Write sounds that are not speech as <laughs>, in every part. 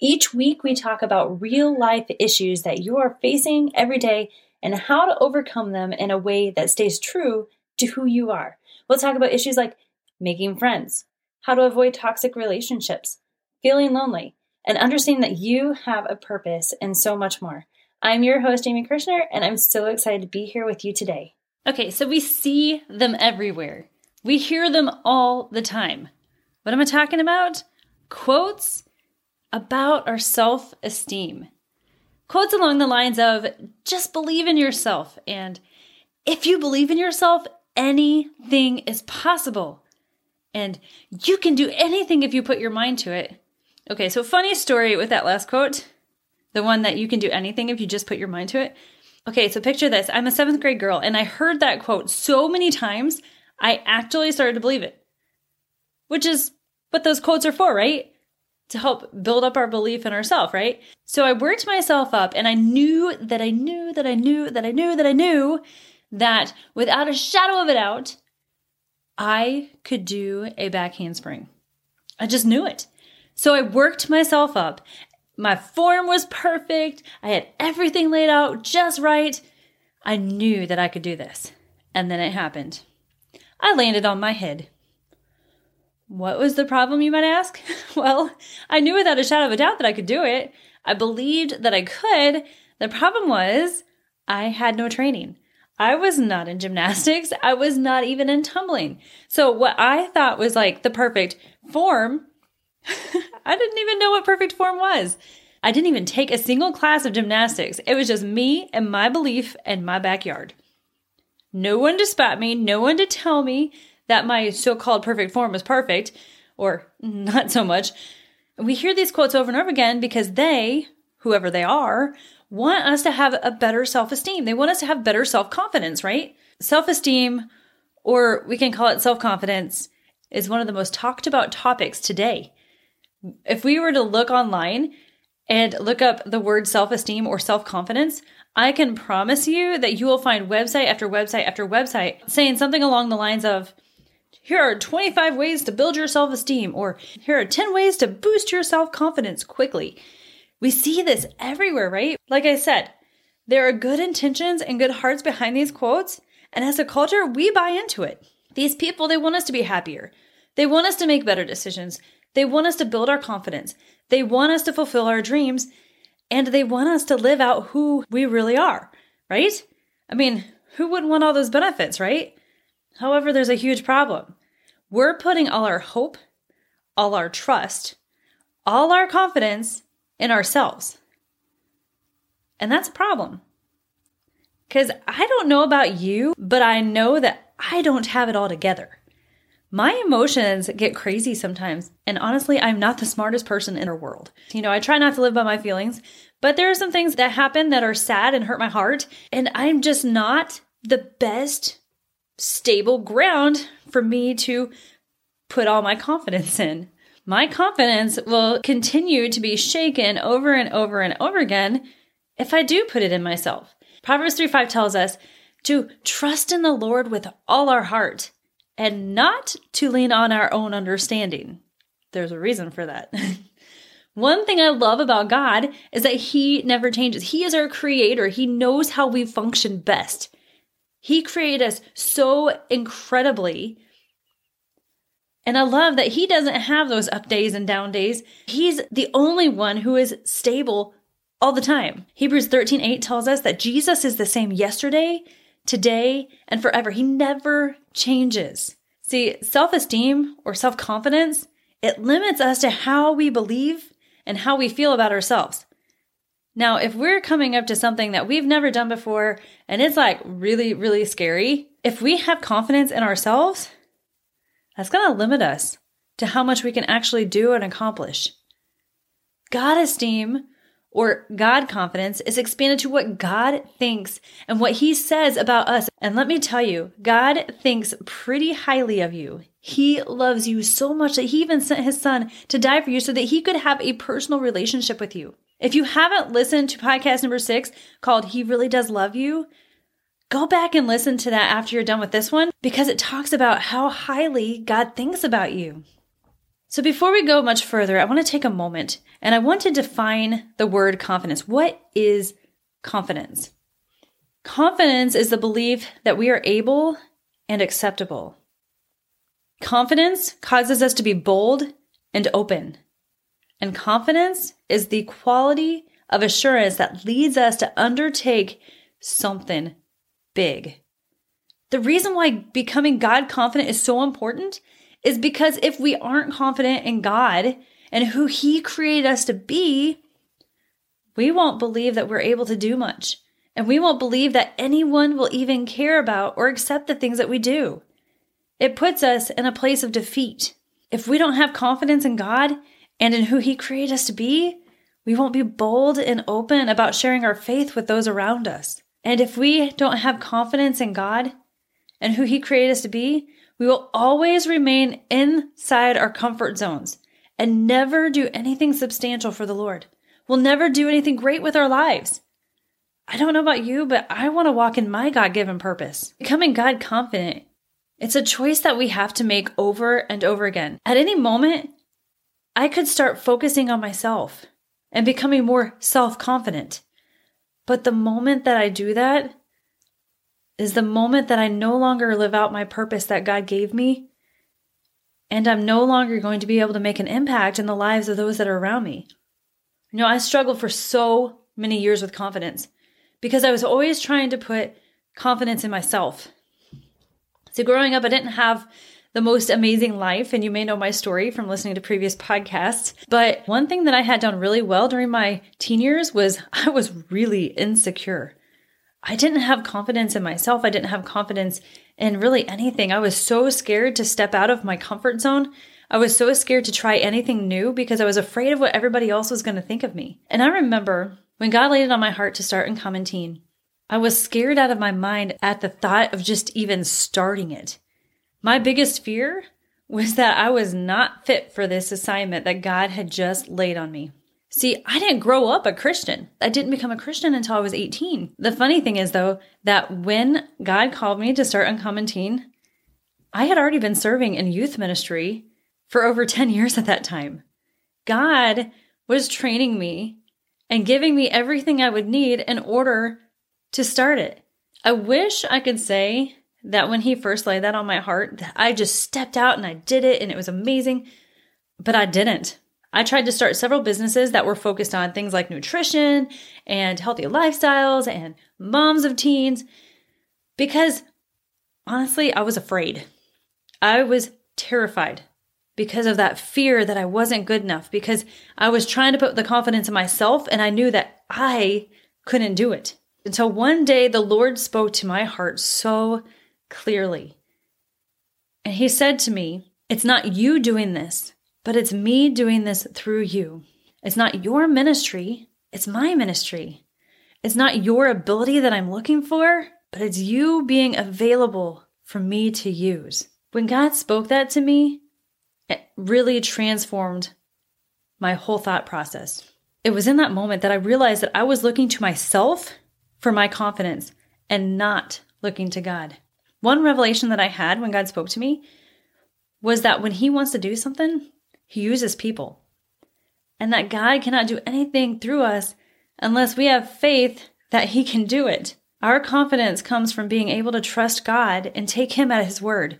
Each week, we talk about real life issues that you are facing every day and how to overcome them in a way that stays true to who you are. We'll talk about issues like making friends, how to avoid toxic relationships, feeling lonely, and understanding that you have a purpose and so much more. I'm your host, Amy Kirshner, and I'm so excited to be here with you today. Okay, so we see them everywhere. We hear them all the time. What am I talking about? Quotes about our self esteem. Quotes along the lines of, just believe in yourself, and if you believe in yourself, anything is possible. And you can do anything if you put your mind to it. Okay, so funny story with that last quote, the one that you can do anything if you just put your mind to it. Okay, so picture this I'm a seventh grade girl, and I heard that quote so many times, I actually started to believe it, which is what those quotes are for, right? To help build up our belief in ourselves, right? So I worked myself up and I knew that I knew that I knew that I knew that I knew that without a shadow of a doubt, I could do a back handspring. I just knew it. So I worked myself up. My form was perfect. I had everything laid out just right. I knew that I could do this. And then it happened. I landed on my head. What was the problem, you might ask? <laughs> well, I knew without a shadow of a doubt that I could do it. I believed that I could. The problem was I had no training. I was not in gymnastics. I was not even in tumbling. So what I thought was like the perfect form, <laughs> I didn't even know what perfect form was. I didn't even take a single class of gymnastics. It was just me and my belief and my backyard. No one to spot me, no one to tell me that my so called perfect form was perfect, or <laughs> not so much. We hear these quotes over and over again because they, whoever they are, want us to have a better self esteem. They want us to have better self confidence, right? Self esteem, or we can call it self confidence, is one of the most talked about topics today. If we were to look online and look up the word self esteem or self confidence, I can promise you that you will find website after website after website saying something along the lines of, here are 25 ways to build your self esteem, or here are 10 ways to boost your self confidence quickly. We see this everywhere, right? Like I said, there are good intentions and good hearts behind these quotes, and as a culture, we buy into it. These people, they want us to be happier. They want us to make better decisions. They want us to build our confidence. They want us to fulfill our dreams, and they want us to live out who we really are, right? I mean, who wouldn't want all those benefits, right? However, there's a huge problem. We're putting all our hope, all our trust, all our confidence in ourselves. And that's a problem. Because I don't know about you, but I know that I don't have it all together. My emotions get crazy sometimes, and honestly, I'm not the smartest person in the world. You know, I try not to live by my feelings, but there are some things that happen that are sad and hurt my heart, and I'm just not the best stable ground for me to put all my confidence in. My confidence will continue to be shaken over and over and over again if I do put it in myself. Proverbs 3 5 tells us to trust in the Lord with all our heart and not to lean on our own understanding. There's a reason for that. <laughs> One thing I love about God is that He never changes. He is our creator, He knows how we function best. He created us so incredibly. And I love that he doesn't have those up days and down days. He's the only one who is stable all the time. Hebrews 13 8 tells us that Jesus is the same yesterday, today, and forever. He never changes. See, self esteem or self confidence, it limits us to how we believe and how we feel about ourselves. Now, if we're coming up to something that we've never done before and it's like really, really scary, if we have confidence in ourselves, that's going to limit us to how much we can actually do and accomplish. God esteem or God confidence is expanded to what God thinks and what He says about us. And let me tell you, God thinks pretty highly of you. He loves you so much that He even sent His Son to die for you so that He could have a personal relationship with you. If you haven't listened to podcast number six called He Really Does Love You, go back and listen to that after you're done with this one because it talks about how highly God thinks about you. So before we go much further, I want to take a moment and I want to define the word confidence. What is confidence? Confidence is the belief that we are able and acceptable. Confidence causes us to be bold and open. And confidence is the quality of assurance that leads us to undertake something big. The reason why becoming God confident is so important is because if we aren't confident in God and who He created us to be, we won't believe that we're able to do much. And we won't believe that anyone will even care about or accept the things that we do. It puts us in a place of defeat. If we don't have confidence in God and in who He created us to be, we won't be bold and open about sharing our faith with those around us. And if we don't have confidence in God and who He created us to be, we will always remain inside our comfort zones and never do anything substantial for the Lord. We'll never do anything great with our lives. I don't know about you, but I want to walk in my God given purpose. Becoming God confident, it's a choice that we have to make over and over again. At any moment, I could start focusing on myself and becoming more self confident. But the moment that I do that is the moment that I no longer live out my purpose that God gave me. And I'm no longer going to be able to make an impact in the lives of those that are around me. You know, I struggled for so many years with confidence because I was always trying to put confidence in myself. So, growing up, I didn't have the most amazing life. And you may know my story from listening to previous podcasts. But one thing that I had done really well during my teen years was <laughs> I was really insecure. I didn't have confidence in myself. I didn't have confidence in really anything. I was so scared to step out of my comfort zone. I was so scared to try anything new because I was afraid of what everybody else was going to think of me. And I remember when God laid it on my heart to start Uncommon Teen, I was scared out of my mind at the thought of just even starting it. My biggest fear was that I was not fit for this assignment that God had just laid on me. See, I didn't grow up a Christian. I didn't become a Christian until I was 18. The funny thing is, though, that when God called me to start Uncommon Teen, I had already been serving in youth ministry for over 10 years at that time. God was training me and giving me everything I would need in order to start it. I wish I could say that when he first laid that on my heart, I just stepped out and I did it and it was amazing. But I didn't. I tried to start several businesses that were focused on things like nutrition and healthy lifestyles and moms of teens because honestly, I was afraid. I was terrified because of that fear that I wasn't good enough, because I was trying to put the confidence in myself and I knew that I couldn't do it. Until one day the Lord spoke to my heart so clearly. And he said to me, It's not you doing this, but it's me doing this through you. It's not your ministry, it's my ministry. It's not your ability that I'm looking for, but it's you being available for me to use. When God spoke that to me, it really transformed my whole thought process. It was in that moment that I realized that I was looking to myself for my confidence and not looking to God. One revelation that I had when God spoke to me was that when He wants to do something, He uses people. And that God cannot do anything through us unless we have faith that He can do it. Our confidence comes from being able to trust God and take Him at His word.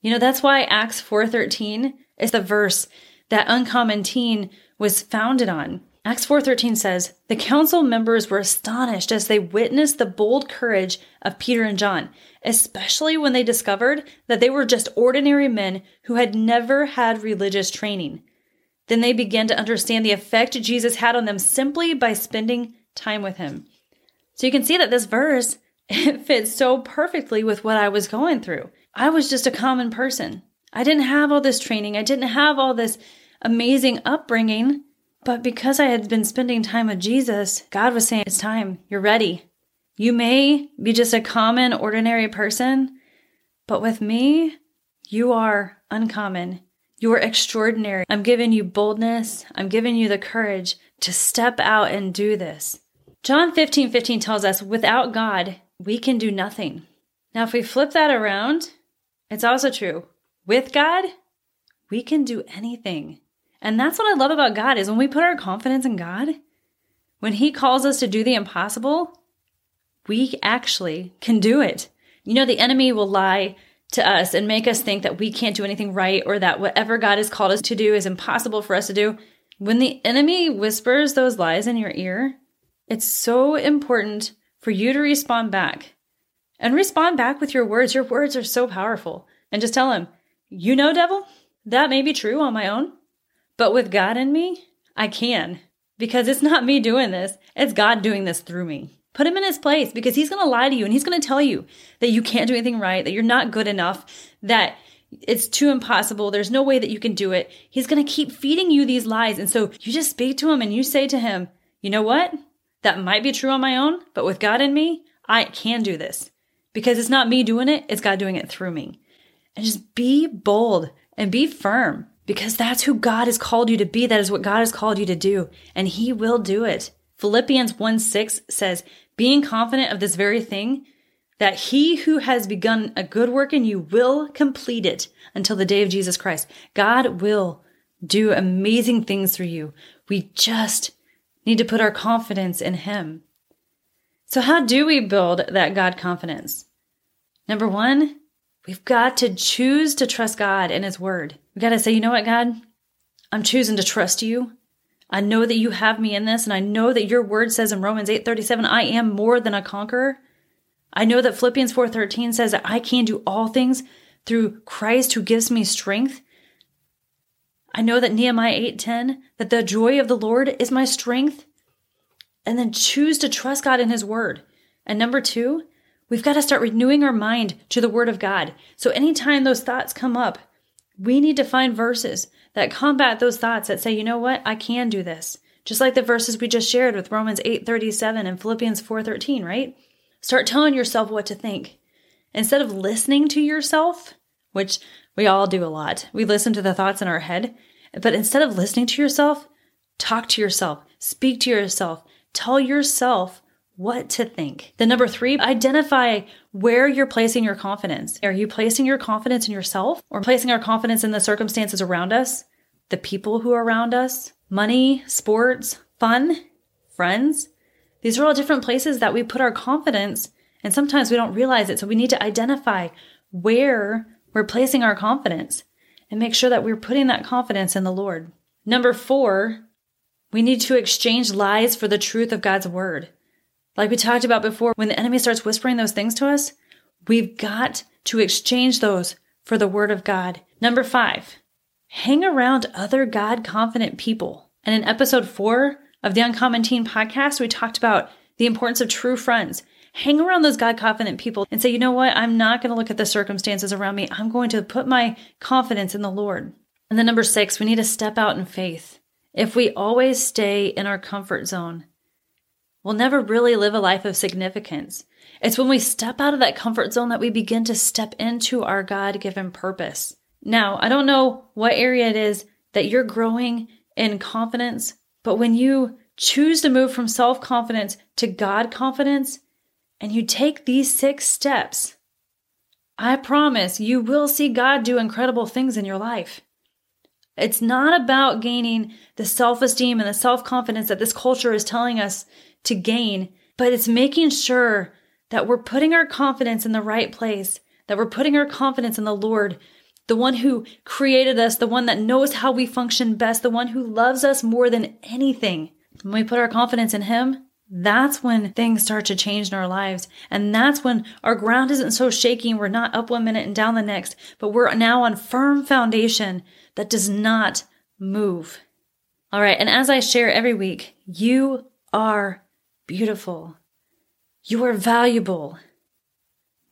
You know, that's why Acts 4:13 is the verse that Uncommon Teen was founded on. Acts 4:13 says, "The council members were astonished as they witnessed the bold courage of Peter and John, especially when they discovered that they were just ordinary men who had never had religious training. Then they began to understand the effect Jesus had on them simply by spending time with him." So you can see that this verse <laughs> it fits so perfectly with what I was going through. I was just a common person. I didn't have all this training. I didn't have all this amazing upbringing. But because I had been spending time with Jesus, God was saying, It's time. You're ready. You may be just a common, ordinary person, but with me, you are uncommon. You are extraordinary. I'm giving you boldness. I'm giving you the courage to step out and do this. John 15 15 tells us, without God, we can do nothing. Now, if we flip that around, it's also true. With God, we can do anything. And that's what I love about God is when we put our confidence in God, when he calls us to do the impossible, we actually can do it. You know, the enemy will lie to us and make us think that we can't do anything right or that whatever God has called us to do is impossible for us to do. When the enemy whispers those lies in your ear, it's so important for you to respond back and respond back with your words. Your words are so powerful. And just tell him, you know, devil, that may be true on my own, but with God in me, I can because it's not me doing this. It's God doing this through me. Put him in his place because he's going to lie to you and he's going to tell you that you can't do anything right, that you're not good enough, that it's too impossible. There's no way that you can do it. He's going to keep feeding you these lies. And so you just speak to him and you say to him, you know what? That might be true on my own, but with God in me, I can do this because it's not me doing it. It's God doing it through me. And just be bold and be firm because that's who God has called you to be. That is what God has called you to do, and He will do it. Philippians 1 6 says, being confident of this very thing, that he who has begun a good work in you will complete it until the day of Jesus Christ. God will do amazing things through you. We just need to put our confidence in Him. So, how do we build that God confidence? Number one, we've got to choose to trust God and His Word. We've got to say, you know what, God? I'm choosing to trust you. I know that you have me in this, and I know that your word says in Romans 8:37, I am more than a conqueror. I know that Philippians 4:13 says that I can do all things through Christ who gives me strength. I know that Nehemiah 8:10 that the joy of the Lord is my strength. And then choose to trust God in his word. And number 2, we've got to start renewing our mind to the word of God. So anytime those thoughts come up, we need to find verses that combat those thoughts that say, "You know what? I can do this." Just like the verses we just shared with Romans 8:37 and Philippians 4:13, right? Start telling yourself what to think. Instead of listening to yourself, which we all do a lot. We listen to the thoughts in our head. But instead of listening to yourself, talk to yourself, speak to yourself, tell yourself what to think. The number three, identify where you're placing your confidence. Are you placing your confidence in yourself or placing our confidence in the circumstances around us, the people who are around us, money, sports, fun, friends? These are all different places that we put our confidence, and sometimes we don't realize it. So we need to identify where we're placing our confidence and make sure that we're putting that confidence in the Lord. Number four, we need to exchange lies for the truth of God's word. Like we talked about before, when the enemy starts whispering those things to us, we've got to exchange those for the word of God. Number five, hang around other God confident people. And in episode four of the Uncommon Teen podcast, we talked about the importance of true friends hang around those God confident people and say, you know what? I'm not going to look at the circumstances around me. I'm going to put my confidence in the Lord. And then number six, we need to step out in faith. If we always stay in our comfort zone, we'll never really live a life of significance. It's when we step out of that comfort zone that we begin to step into our God given purpose. Now, I don't know what area it is that you're growing in confidence, but when you choose to move from self confidence to God confidence, and you take these six steps, I promise you will see God do incredible things in your life. It's not about gaining the self esteem and the self confidence that this culture is telling us to gain, but it's making sure that we're putting our confidence in the right place, that we're putting our confidence in the Lord, the one who created us, the one that knows how we function best, the one who loves us more than anything. When we put our confidence in Him, that's when things start to change in our lives. And that's when our ground isn't so shaky we're not up one minute and down the next, but we're now on firm foundation that does not move. All right. And as I share every week, you are beautiful. You are valuable.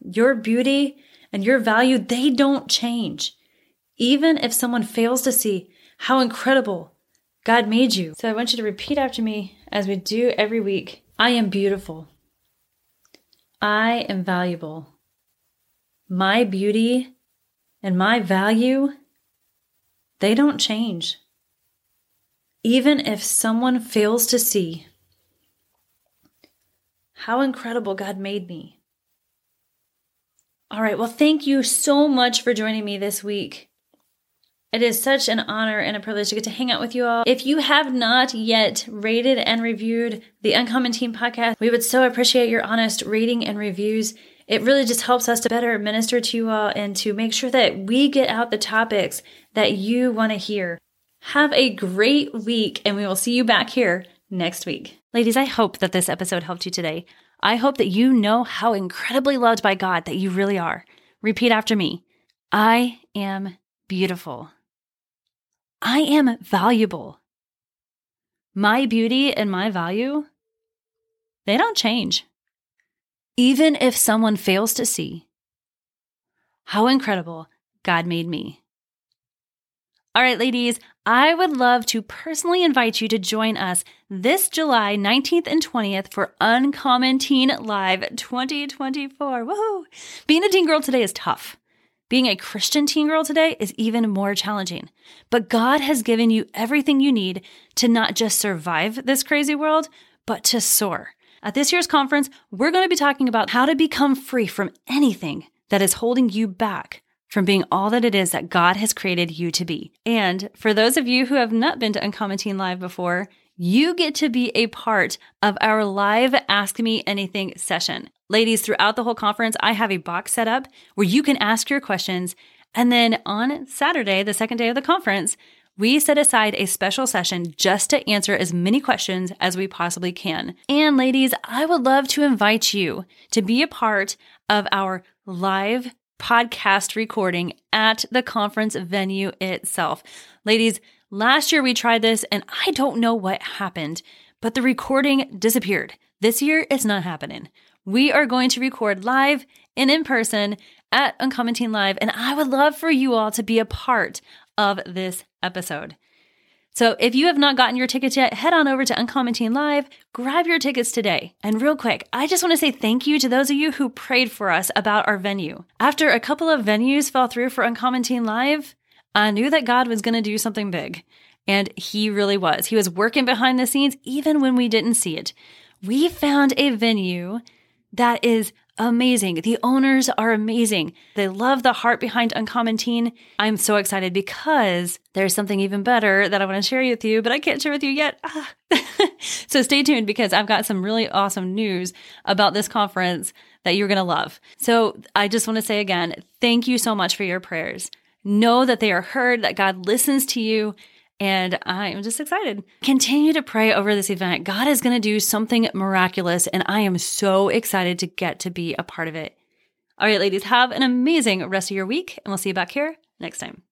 Your beauty and your value, they don't change. Even if someone fails to see how incredible God made you. So I want you to repeat after me as we do every week I am beautiful. I am valuable. My beauty and my value, they don't change. Even if someone fails to see how incredible God made me. All right, well, thank you so much for joining me this week. It is such an honor and a privilege to get to hang out with you all. If you have not yet rated and reviewed the Uncommon Teen podcast, we would so appreciate your honest rating and reviews. It really just helps us to better minister to you all and to make sure that we get out the topics that you want to hear. Have a great week, and we will see you back here next week. Ladies, I hope that this episode helped you today. I hope that you know how incredibly loved by God that you really are. Repeat after me I am beautiful. I am valuable. My beauty and my value, they don't change. Even if someone fails to see how incredible God made me. All right, ladies, I would love to personally invite you to join us this July 19th and 20th for Uncommon Teen Live 2024. Woohoo! Being a teen girl today is tough. Being a Christian teen girl today is even more challenging. But God has given you everything you need to not just survive this crazy world, but to soar. At this year's conference, we're going to be talking about how to become free from anything that is holding you back from being all that it is that God has created you to be. And for those of you who have not been to Uncommon Teen Live before, you get to be a part of our live Ask Me Anything session. Ladies, throughout the whole conference, I have a box set up where you can ask your questions. And then on Saturday, the second day of the conference, we set aside a special session just to answer as many questions as we possibly can. And ladies, I would love to invite you to be a part of our live podcast recording at the conference venue itself. Ladies, last year we tried this and I don't know what happened, but the recording disappeared. This year it's not happening we are going to record live and in person at Uncommon Teen Live, and I would love for you all to be a part of this episode. So if you have not gotten your tickets yet, head on over to Uncommon Teen Live, grab your tickets today. And real quick, I just want to say thank you to those of you who prayed for us about our venue. After a couple of venues fell through for Uncommon Teen Live, I knew that God was going to do something big. And he really was. He was working behind the scenes even when we didn't see it. We found a venue that is amazing. The owners are amazing. They love the heart behind Uncommon Teen. I'm so excited because there's something even better that I want to share with you, but I can't share with you yet. Ah. <laughs> so stay tuned because I've got some really awesome news about this conference that you're going to love. So I just want to say again, thank you so much for your prayers. Know that they are heard, that God listens to you, and I am just excited. Continue to pray over this event. God is going to do something miraculous, and I am so excited to get to be a part of it. All right, ladies, have an amazing rest of your week, and we'll see you back here next time.